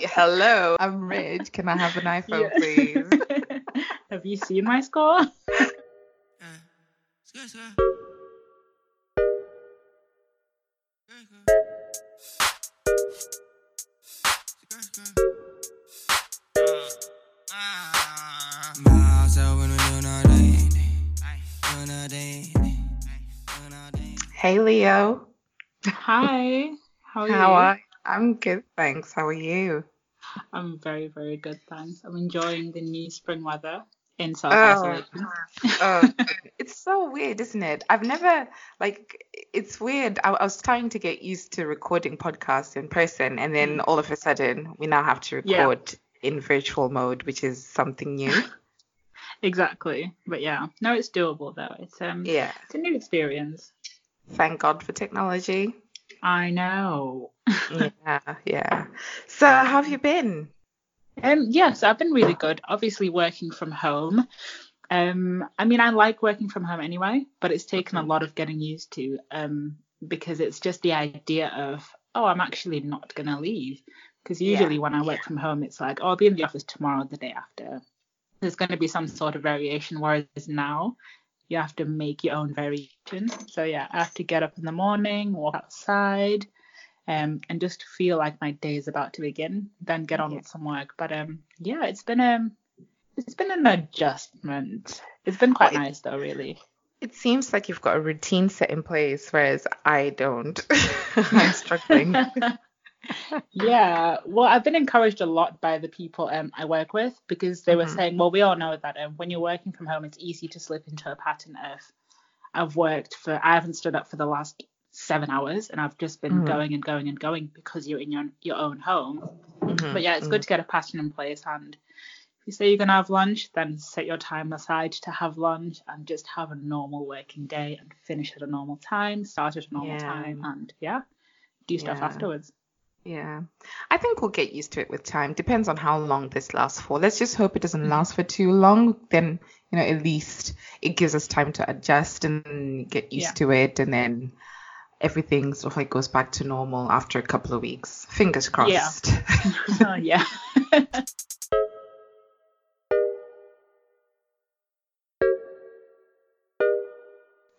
Hello, I'm rich. Can I have an iPhone, please? Have you seen my score? Hey, Leo. Hi. How are you? Are I'm good, thanks. How are you? I'm very, very good, thanks. I'm enjoying the new spring weather in South Oh, oh, it's so weird, isn't it? I've never like it's weird. I, I was trying to get used to recording podcasts in person, and then all of a sudden we now have to Yeah. record in virtual mode, which is something new. Exactly. But yeah, no, it's doable though. It's um, Yeah, it's a new experience. thank God for technology. I know. Yeah, yeah. So, how have you been? Um, yes, I've been really good. Obviously, working from home. Um, I mean, I like working from home anyway, but it's taken a lot of getting used to. Um, because it's just the idea of, oh, I'm actually not gonna leave. Because Yeah. usually when I work from home, it's like, oh, I'll be in the office tomorrow, the day after. There's going to be some sort of variation. Whereas now, you have to make your own variation. So yeah, I have to get up in the morning, walk outside, um, and just feel like my day is about to begin. Then get on Yeah. with some work. But um, yeah, it's been a, it's been an adjustment. It's been quite Well, nice though, really. It seems like you've got a routine set in place, whereas I don't. I'm struggling. yeah, well, I've been encouraged a lot by the people um, I work with because they were Mhm. saying, well, we all know that um, when you're working from home, it's easy to slip into a pattern of I've worked for, I haven't stood up for the last seven hours and I've just been Mhm. going and going and going because you're in your, your own home. Mhm, But yeah, it's good to get a pattern in place. And if you say you're going to have lunch, then set your time aside to have lunch and just have a normal working day and finish at a normal time, start at a normal Yeah. time, and yeah, do stuff Yeah. afterwards. Yeah. I think we'll get used to it with time. Depends on how long this lasts for. Let's just hope it doesn't last for too long. Then, you know, at least it gives us time to adjust and get used Yeah. to it. And then everything sort of like goes back to normal after a couple of weeks. Fingers crossed. Oh, yeah.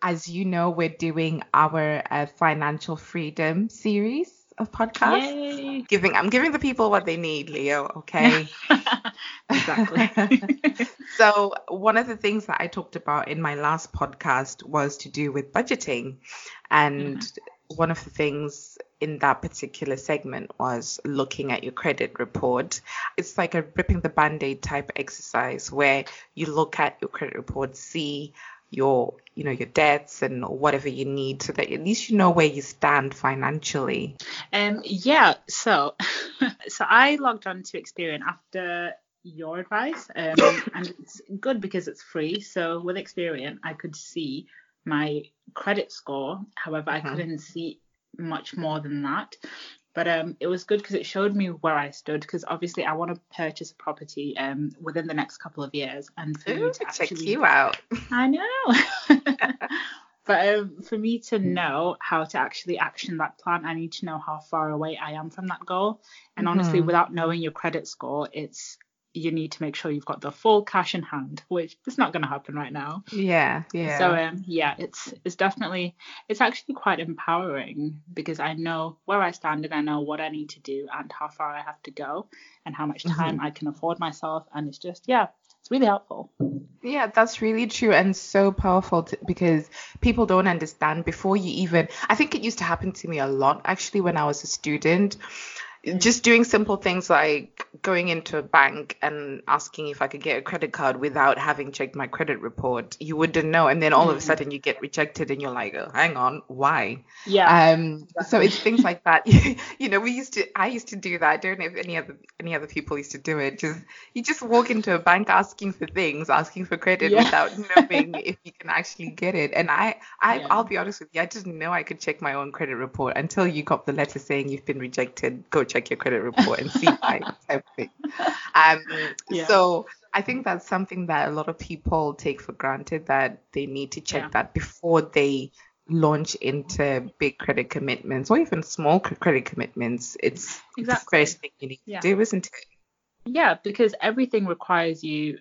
As you know, we're doing our uh, financial freedom series of podcasts. Yay. Giving, I'm giving the people what they need, Leo. Okay. exactly. so one of the things that I talked about in my last podcast was to do with budgeting, and one of the things in that particular segment was looking at your credit report. It's like a ripping the band-aid type exercise where you look at your credit report, see your you know your debts and whatever you need so that at least you know where you stand financially. Um, yeah, so so I logged on to Experian after your advice, um, and it's good because it's free. So with Experian, I could see my credit score. However, I Mhm. couldn't see much more than that. But um, it was good because it showed me where I stood. Because obviously, I want to purchase a property um within the next couple of years, and for Ooh, me to check actually you out. I know. but um, for me to know how to actually action that plan, I need to know how far away I am from that goal. And honestly, Mhm. without knowing your credit score, it's you need to make sure you've got the full cash in hand, which is not going to happen right now. Yeah, yeah. So um, yeah, it's it's definitely it's actually quite empowering because I know where I stand and I know what I need to do and how far I have to go and how much time I can afford myself, and it's just yeah, it's really helpful. Yeah, that's really true and so powerful t because people don't understand before you even. I think it used to happen to me a lot actually when I was a student. Just doing simple things like going into a bank and asking if I could get a credit card without having checked my credit report. You wouldn't know. And then all of a Mm. sudden you get rejected and you're like, oh, hang on, why? Yeah. Um, so it's things like that. you know, we used to, I used to do that. I don't know if any other, any other people used to do it. Just, you just walk into a bank asking for things, asking for credit Yeah. without knowing if you can actually get it. And I, I, Yeah. I'll be honest with you, I didn't know I could check my own credit report until you got the letter saying you've been rejected. Go check your credit report and see why type thing. Um, Yeah. so I think that's something that a lot of people take for granted that they need to check Yeah. that before they launch into big credit commitments or even small credit commitments, it's exactly. the first thing you need yeah. to do, isn't it? Yeah, because everything requires you.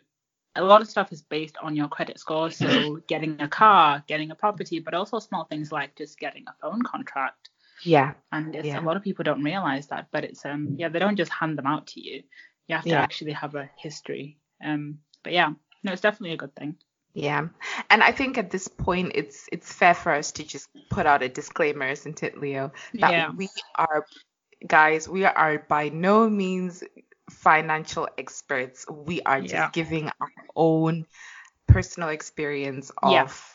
A lot of stuff is based on your credit score. So getting a car, getting a property, but also small things like just getting a phone contract. Yeah. And yeah. a lot of people don't realize that, but it's um yeah they don't just hand them out to you. You have to yeah. actually have a history. Um, but yeah, no, it's definitely a good thing. Yeah. And I think at this point it's it's fair for us to just put out a disclaimer, isn't it, Leo? That yeah. we are guys, we are by no means financial experts. We are just yeah. giving our own personal experience of.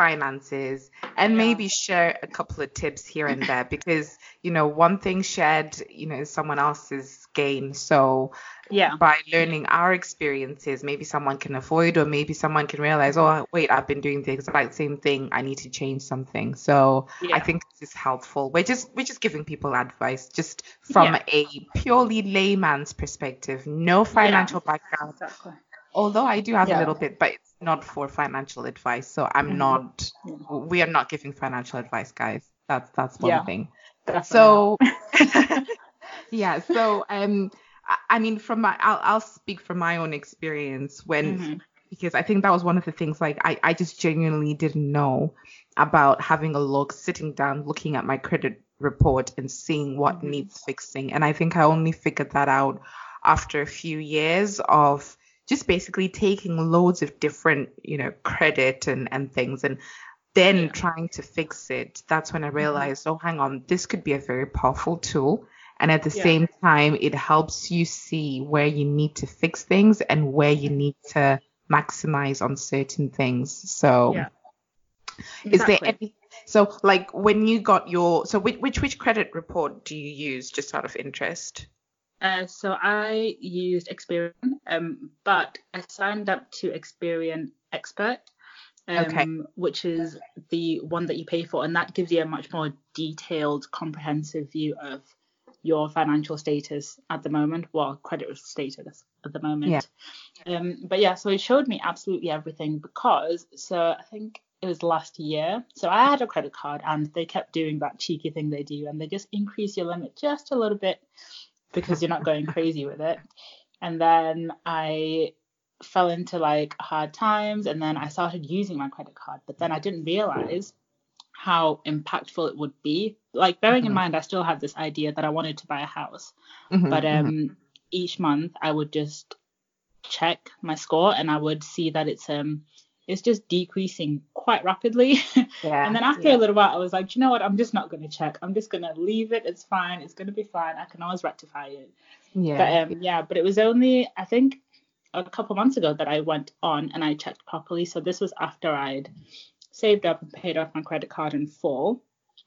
Finances and maybe share a couple of tips here and there because you know one thing shared you know is someone else's gain. So yeah. by learning our experiences maybe someone can avoid or maybe someone can realize oh wait i've been doing the exact same thing. I need to change something. So yeah. i think this is helpful. We're just we're just giving people advice just from yeah. a purely layman's perspective. No financial yeah, background. Exactly. although i do have a little bit but it's not for financial advice so i'm mm-hmm. not we are not giving financial advice guys that's that's one thing Definitely so yeah so um I mean, from my, I'll, I'll speak from my own experience when, mm-hmm. because I think that was one of the things like I, I just genuinely didn't know about having a look, sitting down, looking at my credit report and seeing what mm-hmm. needs fixing. And I think I only figured that out after a few years of just basically taking loads of different, you know, credit and, and things and then yeah. trying to fix it. That's when I mm-hmm. realized, mm-hmm. oh, hang on, this could be a very powerful tool and at the yeah. same time, it helps you see where you need to fix things and where you need to maximize on certain things. So, yeah. Exactly. is there any? So, like when you got your, so which which, which credit report do you use, just out of interest? Uh, so I used Experian, um, but I signed up to Experian Expert, um, okay. which is the one that you pay for, and that gives you a much more detailed, comprehensive view of your financial status at the moment, well, credit status at the moment. Yeah. Um, but yeah, so it showed me absolutely everything because, so I think it was last year. So I had a credit card and they kept doing that cheeky thing they do and they just increase your limit just a little bit because you're not going crazy with it. And then I fell into like hard times and then I started using my credit card, but then I didn't realize how impactful it would be. Like bearing mm-hmm. in mind, I still had this idea that I wanted to buy a house, mm-hmm, but um, mm-hmm. each month I would just check my score and I would see that it's um it's just decreasing quite rapidly. Yeah, and then after yeah. a little while, I was like, you know what? I'm just not going to check. I'm just going to leave it. It's fine. It's going to be fine. I can always rectify it. Yeah. But um, yeah, but it was only I think a couple months ago that I went on and I checked properly. So this was after I'd saved up and paid off my credit card in full,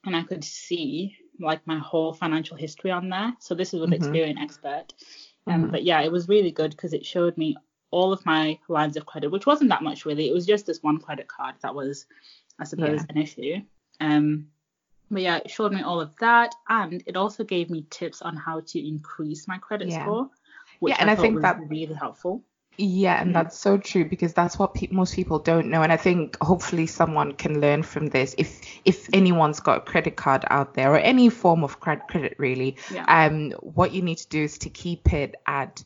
and I could see like my whole financial history on there. So this is with mm-hmm. Experian Expert. Um, mm-hmm. But yeah, it was really good because it showed me all of my lines of credit, which wasn't that much really. It was just this one credit card that was, I suppose, yeah. an issue. Um, but yeah, it showed me all of that, and it also gave me tips on how to increase my credit yeah. score, which yeah, and I, I think that really helpful. Yeah, and mm-hmm. that's so true because that's what pe- most people don't know. And I think hopefully someone can learn from this. If if anyone's got a credit card out there or any form of credit, credit really, yeah. um, what you need to do is to keep it at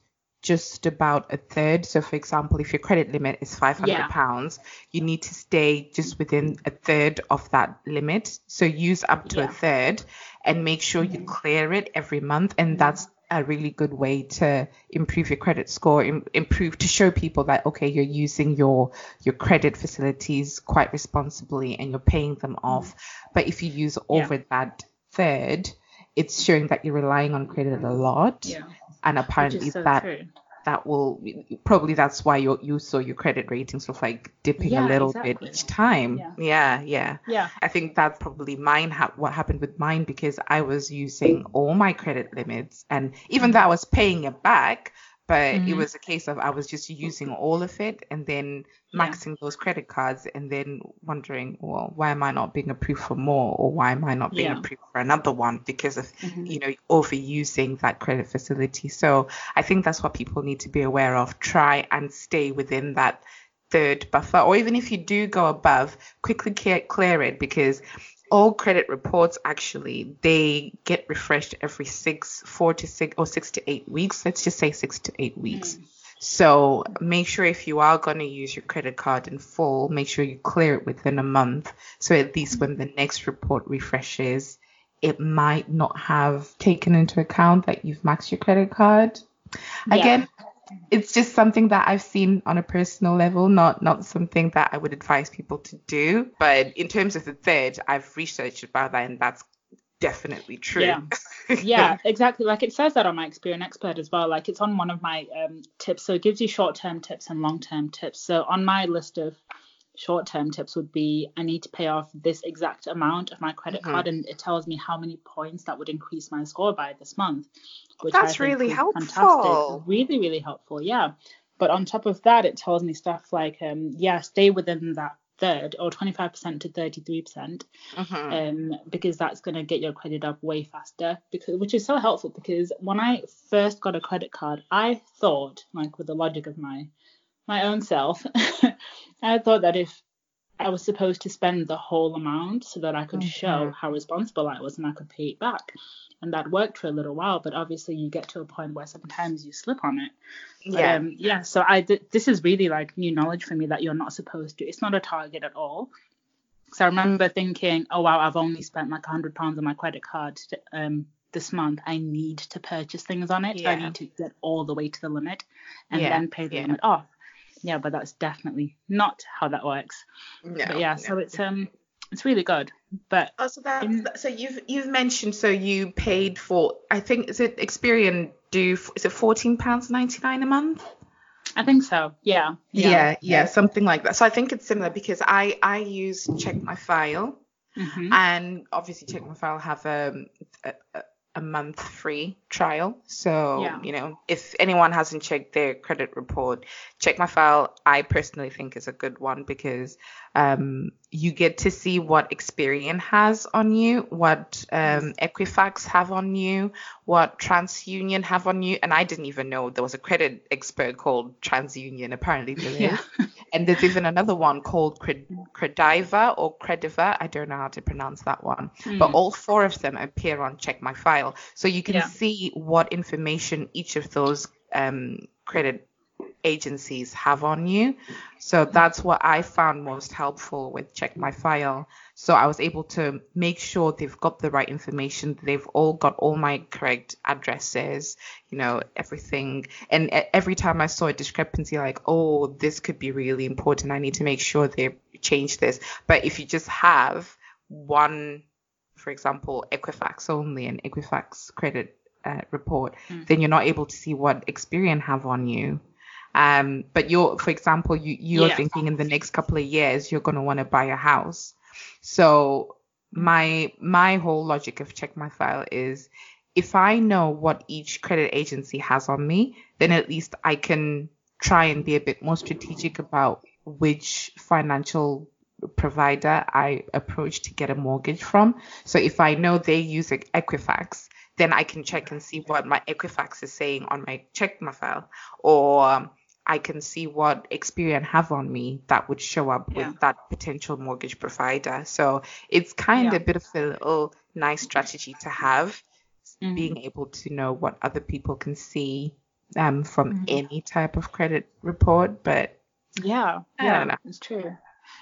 just about a third. So, for example, if your credit limit is five hundred yeah. pounds, you need to stay just within a third of that limit. So use up to yeah. a third and make sure you mm-hmm. clear it every month. And mm-hmm. that's a really good way to improve your credit score, Im- improve to show people that okay, you're using your your credit facilities quite responsibly and you're paying them mm-hmm. off. But if you use over yeah. that third, it's showing that you're relying on credit a lot. Yeah. And apparently so that true that will probably that's why you you saw your credit ratings of like dipping yeah, a little exactly. bit each time. Yeah. yeah, yeah. Yeah. I think that's probably mine ha- what happened with mine because I was using all my credit limits and even though I was paying it back, but mm-hmm. it was a case of I was just using all of it and then maxing yeah. those credit cards and then wondering, well, why am I not being approved for more or why am I not being yeah. approved for another one because of, mm-hmm. you know, overusing that credit facility. So I think that's what people need to be aware of. Try and stay within that third buffer, or even if you do go above, quickly clear it because all credit reports actually they get refreshed every six, four to six, or six to eight weeks. Let's just say six to eight weeks. Mm. So make sure if you are going to use your credit card in full, make sure you clear it within a month. So at least when the next report refreshes, it might not have taken into account that you've maxed your credit card. Yeah. Again, it's just something that I've seen on a personal level, not not something that I would advise people to do. But in terms of the third, I've researched about that, and that's definitely true. Yeah, yeah, exactly. Like it says that on my Experian Expert as well. Like it's on one of my um, tips, so it gives you short-term tips and long-term tips. So on my list of short-term tips would be I need to pay off this exact amount of my credit mm-hmm. card, and it tells me how many points that would increase my score by this month. Which That's really helpful. Fantastic. Really, really helpful. Yeah. But on top of that, it tells me stuff like, um, yeah, stay within that third or 25% to 33%, percent mm-hmm. um, because that's going to get your credit up way faster. Because which is so helpful because when I first got a credit card, I thought, like with the logic of my my own self, I thought that if I was supposed to spend the whole amount so that I could mm-hmm. show how responsible I was and I could pay it back. And that worked for a little while, but obviously you get to a point where sometimes you slip on it. But, yeah. Um, yeah. So I th- this is really like new knowledge for me that you're not supposed to. It's not a target at all. So I remember thinking, oh wow, I've only spent like hundred pounds on my credit card um, this month. I need to purchase things on it. Yeah. I need to get all the way to the limit and yeah. then pay the yeah. limit off yeah, but that's definitely not how that works. No, but yeah, no. so it's um it's really good. But oh, so that in, so you've you've mentioned so you paid for I think is it Experian do is it fourteen pounds ninety nine a month? I think so. Yeah. Yeah. yeah. yeah, something like that. So I think it's similar because I I use check my file, mm-hmm. and obviously check my file have um, a, a, a month free trial. So, yeah. you know, if anyone hasn't checked their credit report, check my file. I personally think is a good one because um, you get to see what Experian has on you, what um, Equifax have on you, what TransUnion have on you. And I didn't even know there was a credit expert called TransUnion. Apparently there is. Yeah. and there's even another one called Crediva or Crediva. I don't know how to pronounce that one. Mm. But all four of them appear on Check My File. So you can yeah. see what information each of those um, credit agencies have on you. So that's what I found most helpful with Check My File. So I was able to make sure they've got the right information. They've all got all my correct addresses, you know, everything. And every time I saw a discrepancy, like, oh, this could be really important. I need to make sure they change this. But if you just have one, for example, Equifax only and Equifax credit uh, report, mm. then you're not able to see what Experian have on you. Um, but you're, for example, you you're yeah. thinking in the next couple of years you're gonna want to buy a house. So my my whole logic of check my file is if I know what each credit agency has on me, then at least I can try and be a bit more strategic about which financial provider I approach to get a mortgage from. So if I know they use Equifax, then I can check and see what my Equifax is saying on my check my file, or I can see what Experian have on me that would show up yeah. with that potential mortgage provider. So it's kind yeah. of a bit of a little nice strategy to have, mm-hmm. being able to know what other people can see um, from mm-hmm. any type of credit report. But yeah, yeah, it's true.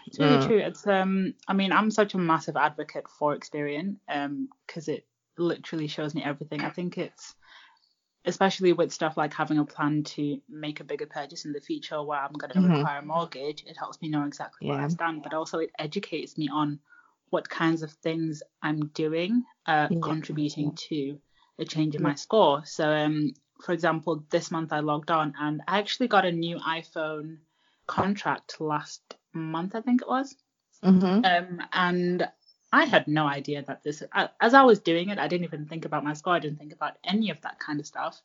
It's really mm. true. It's um, I mean, I'm such a massive advocate for Experian um, because it literally shows me everything. I think it's especially with stuff like having a plan to make a bigger purchase in the future where I'm going to mm-hmm. require a mortgage, it helps me know exactly yeah. where I stand. But also, it educates me on what kinds of things I'm doing, uh, yeah. contributing to a change in my score. So, um, for example, this month I logged on and I actually got a new iPhone contract last month, I think it was. Mm-hmm. Um, and I had no idea that this, as I was doing it, I didn't even think about my score. I didn't think about any of that kind of stuff.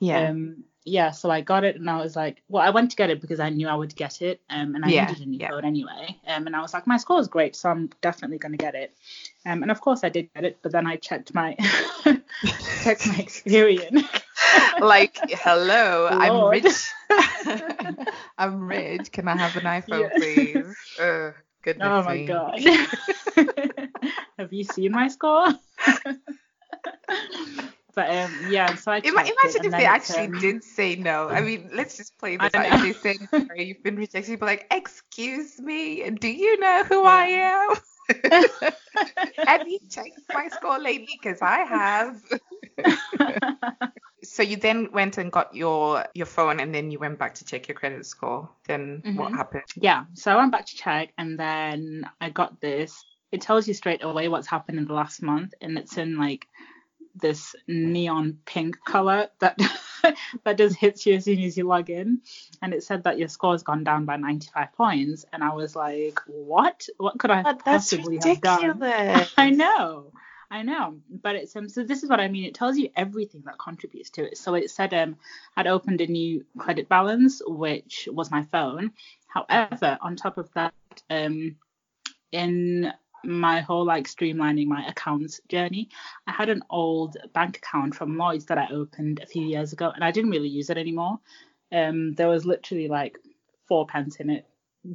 Yeah. Um, yeah. So I got it and I was like, well, I went to get it because I knew I would get it. Um, and I yeah, needed a new yeah. phone anyway. Um, and I was like, my score is great, so I'm definitely going to get it. Um, and of course I did get it, but then I checked my, checked my Experian. like, hello, I'm rich. I'm rich. Can I have an iPhone, Yeah. please? Ugh, goodness Oh my me. gosh. Have you seen my score? but um, yeah, so I imagine if they actually um, did say no. I mean, let's just play this out. If they said sorry, you've been rejected, you'd be like, "Excuse me, do you know who I am? have you checked my score lately? Because I have." so you then went and got your your phone, and then you went back to check your credit score. Then what Mhm. happened? yeah, so I went back to check, and then I got this. It tells you straight away what's happened in the last month, and it's in like this neon pink color that that just hits you as soon as you log in. And it said that your score's gone down by 95 points, and I was like, what? What could I But possibly have done? ridiculous. I know. I know, but it's um. So this is what I mean. It tells you everything that contributes to it. So it said um, I'd opened a new credit balance, which was my phone. However, on top of that, um, in my whole like streamlining my accounts journey, I had an old bank account from Lloyds that I opened a few years ago, and I didn't really use it anymore. Um, there was literally like four pence in it,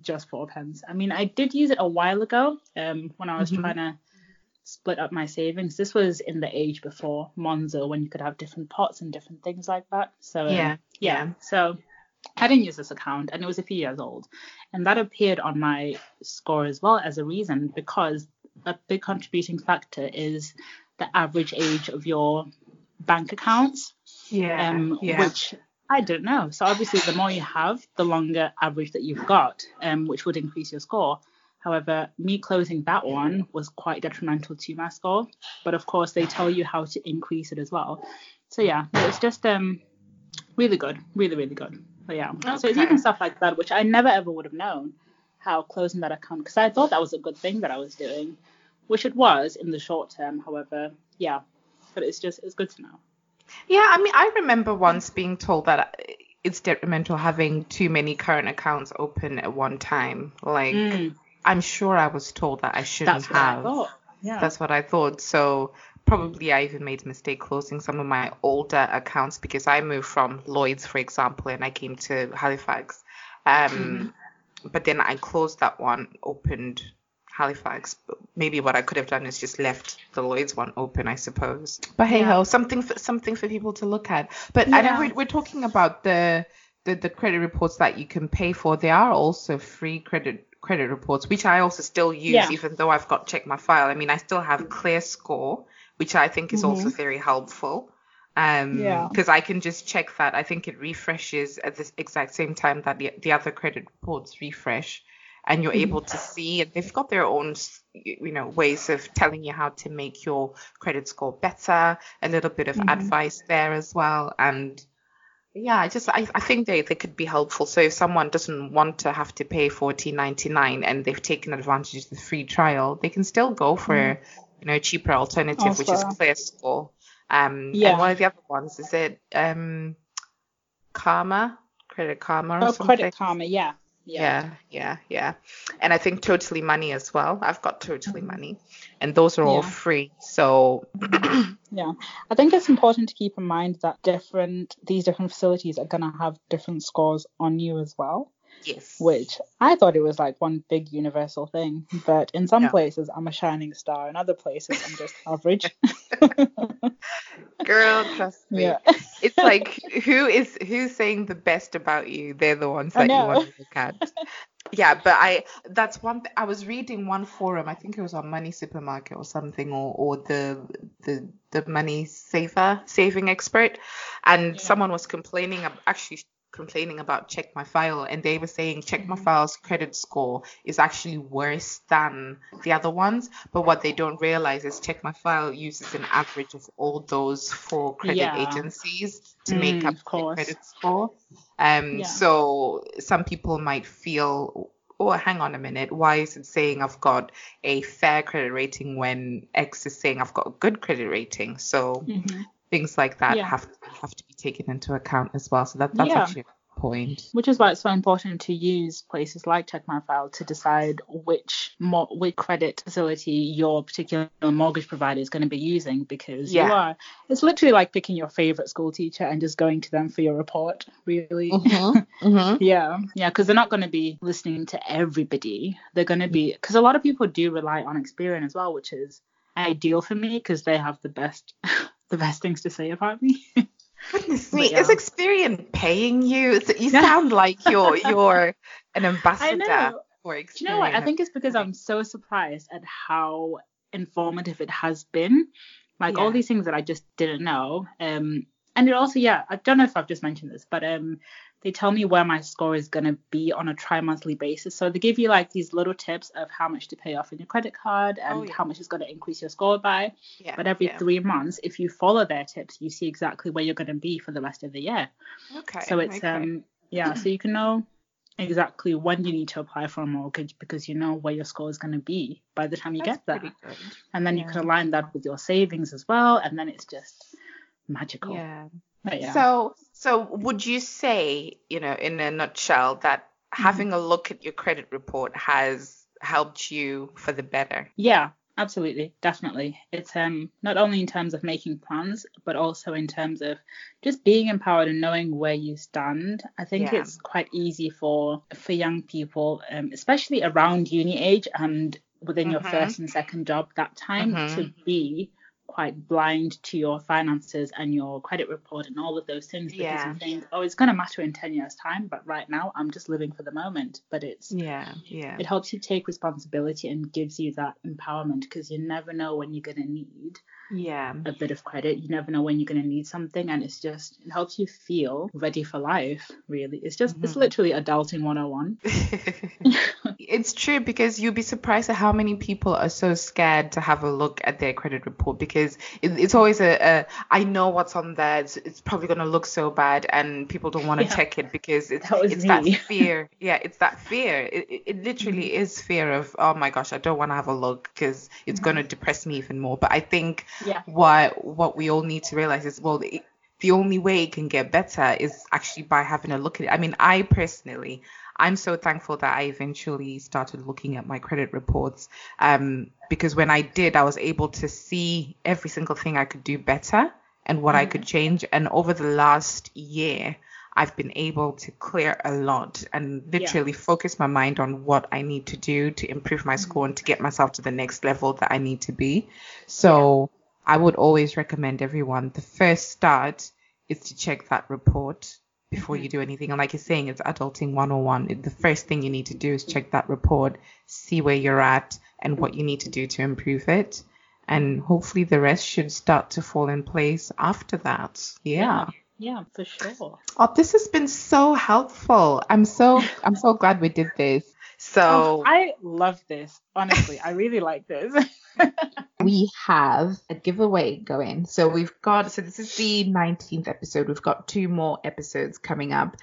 just four pence. I mean, I did use it a while ago, um, when I was Mhm. trying to split up my savings. This was in the age before Monzo, when you could have different pots and different things like that. So um, Yeah, yeah. yeah. So I didn't use this account, and it was a few years old, and that appeared on my score as well as a reason because a big contributing factor is the average age of your bank accounts Yeah, um, yeah. which I don't know. So obviously, the more you have, the longer average that you've got, um, which would increase your score. However, me closing that one was quite detrimental to my score. But of course, they tell you how to increase it as well. So yeah, it's just um really good, really really good. But yeah, so it's even stuff like that, which I never ever would have known how closing that account because I thought that was a good thing that I was doing, which it was in the short term. However, yeah, but it's just it's good to know. Yeah, I mean, I remember once being told that it's detrimental having too many current accounts open at one time. Like, Mm. I'm sure I was told that I shouldn't That's what have. I thought. Yeah. That's what I thought. So probably I even made a mistake closing some of my older accounts because I moved from Lloyds, for example, and I came to Halifax. Um, Mm-hmm. But then I closed that one, opened Halifax. Maybe what I could have done is just left the Lloyds one open, I suppose. But hey Yeah. ho, something for, something for people to look at. But I know we're, we're talking about the, the the credit reports that you can pay for. There are also free credit credit reports, which I also still use, Yeah. even though I've got check my file. I mean, I still have Clear Score, which I think is also very helpful. Um, Mm-hmm. Yeah. because I can just check that. I think it refreshes at the exact same time that the, the other credit reports refresh, and you're Mm-hmm. able to see. And they've got their own, you know, ways of telling you how to make your credit score better. A little bit of Mhm. advice there as well, and yeah, I just I, I think they, they could be helpful. So if someone doesn't want to have to pay fourteen ninety nine and they've taken advantage of the free trial, they can still go for you know cheaper alternative, which is Also- ClearScore. Um, Yeah. and one of the other ones is it um, Karma, Credit Karma or Oh, something. Credit Karma, yeah. Yeah. Yeah, yeah, yeah. And I think Totally Money as well. I've got Totally Money, and those are all Yeah. free. So Yeah. I think it's important to keep in mind that different these different facilities are gonna have different scores on you as well. Yes, Which I thought it was like one big universal thing. But in some No. places I'm a shining star, in other places I'm just average. girl, trust me. yeah. It's like who is who's saying the best about you? They're the ones that you want to look at. yeah, but I that's one th- I was reading one forum, I think it was on Money Supermarket or something or or the the the money saver saving expert and Yeah. someone was complaining actually complaining about check my file and they were saying check my Mhm. file's credit score is actually worse than the other ones but what they don't realize is check my file uses an average of all those four credit Yeah. agencies to make Mm, up of the credit score um Yeah. so some people might feel oh hang on a minute why is it saying i've got a fair credit rating when x is saying i've got a good credit rating so Mhm. Things like that Yeah. have have to be taken into account as well. So that that's Yeah. actually a point. Which is why it's so important to use places like Check My File to decide which mo- which credit facility your particular mortgage provider is going to be using because Yeah. you are. It's literally like picking your favorite school teacher and just going to them for your report, really. Mm-hmm. Yeah, yeah, because they're not going to be listening to everybody. They're going to be because a lot of people do rely on Experian as well, which is ideal for me because they have the best the best things to say about me. Goodness But me, yeah. is Experian paying you? So you Yeah. sound like you're you're an ambassador for Experian. Do you know what? I think it's because I'm so surprised at how informative it has been. Like all these things that I just didn't know. Um, and it also, yeah, I don't know if I've just mentioned this, but um, they tell me where my score is gonna be on a tri-monthly basis. So they give you like these little tips of how much to pay off in your credit card and Oh, yeah. how much is gonna increase your score by. yeah, But every yeah. three months, if you follow their tips, you see exactly where you're gonna be for the rest of the year. okay, So it's okay. um yeah, so you can know exactly when you need to apply for a mortgage because you know where your score is going to be by the time you That's get there. And then you can align that with your savings as well, and then it's just magical. Yeah. Yeah. So so would you say, you know, in a nutshell, that Mm-hmm. having a look at your credit report has helped you for the better? Yeah, absolutely, definitely. It's um not only in terms of making plans, but also in terms of just being empowered and knowing where you stand. I think Yeah. it's quite easy for for young people, um, especially around uni age and within your Mhm. first and second job, that time Mhm. to be quite blind to your finances and your credit report and all of those things because Yeah. you think, oh, it's going to matter in 10 years' time, but right now I'm just living for the moment. But it's Yeah, yeah. it helps you take responsibility and gives you that empowerment because you never know when you're going to need Yeah. a bit of credit. You never know when you're going to need something. And it's just, it helps you feel ready for life, really. It's just, it's Mhm. literally adulting 101. it's true because you'd be surprised at how many people are so scared to have a look at their credit report because it, it's always a, a I know what's on there. It's, it's probably going to look so bad, and people don't want to Yeah. check it because it's That it's that fear. Yeah, it's that fear. It, it, it literally mm-hmm. is fear of oh my gosh, I don't want to have a look because it's going to mm-hmm. depress me even more. But I think Yeah. what what we all need to realize is well. It, the only way it can get better is actually by having a look at it. I mean, I personally, I'm so thankful that I eventually started looking at my credit reports um, because when I did, I was able to see every single thing I could do better and what I could change. And over the last year, I've been able to clear a lot and literally focus my mind on what I need to do to improve my score and to get myself to the next level that I need to be. So I would always recommend everyone the first start is to check that report before mm-hmm. you do anything. And like you're saying, it's adulting 101. It- The first thing you need to do is check that report, see where you're at and what you need to do to improve it. And hopefully the rest should start to fall in place after that. Yeah. Yeah, for sure. Oh, this has been so helpful. I'm so I'm so glad we did this. So Oh, I love this. Honestly, I really like this. we have a giveaway going. So we've got, so this is the 19th episode. We've got two more episodes coming up.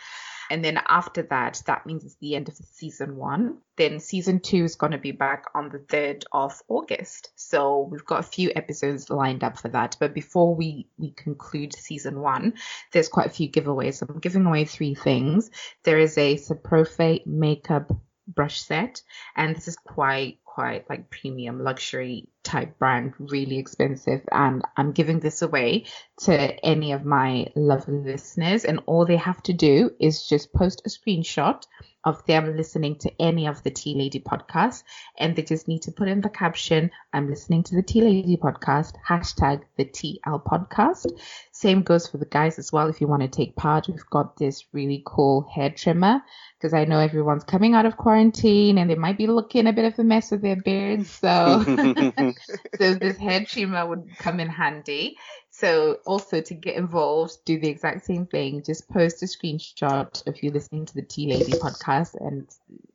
And then after that, that means it's the end of season one. Then season two is going to be back on the 3rd of August. So we've got a few episodes lined up for that. But before we, we conclude season one, there's quite a few giveaways. I'm giving away three things. There is a Saprofe makeup brush set and this is quite quite like premium luxury type brand really expensive and i'm giving this away to any of my lovely listeners and all they have to do is just post a screenshot of them listening to any of the tea lady podcasts and they just need to put in the caption i'm listening to the tea lady podcast hashtag the tl podcast same goes for the guys as well if you want to take part we've got this really cool hair trimmer because I know everyone's coming out of quarantine and they might be looking a bit of a mess with their beards. So, so this hair trimmer would come in handy. So also to get involved, do the exact same thing. Just post a screenshot of you listening to the Tea Lady podcast and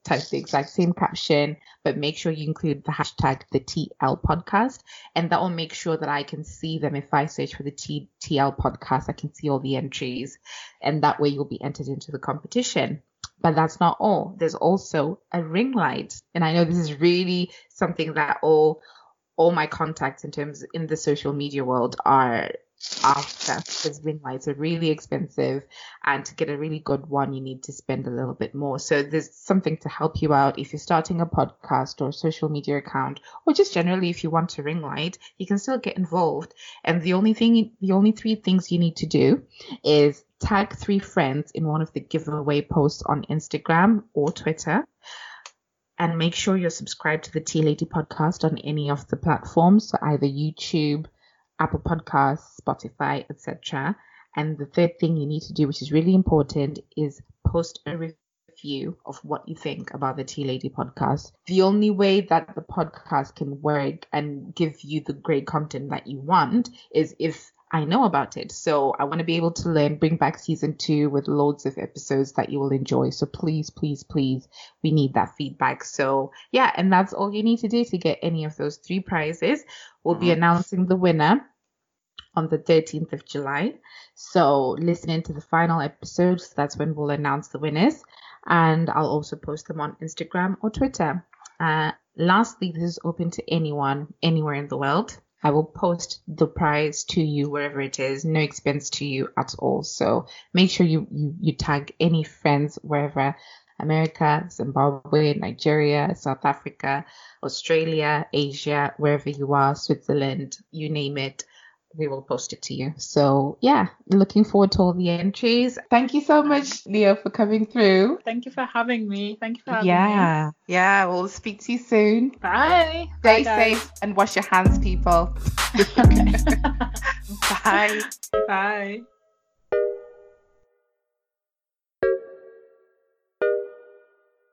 type the exact same caption, but make sure you include the hashtag the TL podcast. And that will make sure that I can see them if I search for the TL podcast. I can see all the entries and that way you'll be entered into the competition. But that's not all. There's also a ring light. And I know this is really something that all all my contacts in terms in the social media world are after because ring lights are really expensive and to get a really good one you need to spend a little bit more. So there's something to help you out. If you're starting a podcast or a social media account or just generally if you want a ring light you can still get involved. And the only thing the only three things you need to do is tag three friends in one of the giveaway posts on Instagram or Twitter and make sure you're subscribed to the Tea Lady podcast on any of the platforms, so either YouTube, Apple Podcasts, Spotify, etc. And the third thing you need to do, which is really important, is post a review of what you think about the Tea Lady podcast. The only way that the podcast can work and give you the great content that you want is if I know about it. So I want to be able to learn, bring back season two with loads of episodes that you will enjoy. So please, please, please, we need that feedback. So yeah, and that's all you need to do to get any of those three prizes. We'll be announcing the winner on the 13th of July. So listen into the final episodes. That's when we'll announce the winners. And I'll also post them on Instagram or Twitter. Uh, lastly, this is open to anyone, anywhere in the world. I will post the prize to you wherever it is, no expense to you at all. So make sure you, you, you tag any friends wherever America, Zimbabwe, Nigeria, South Africa, Australia, Asia, wherever you are, Switzerland, you name it we will post it to you. So yeah, looking forward to all the entries. Thank you so much, Leo, for coming through. Thank you for having me. Thank you for having yeah. me. Yeah, Yeah. we'll speak to you soon. Bye. Stay Bye, safe and wash your hands, people. Bye. Bye.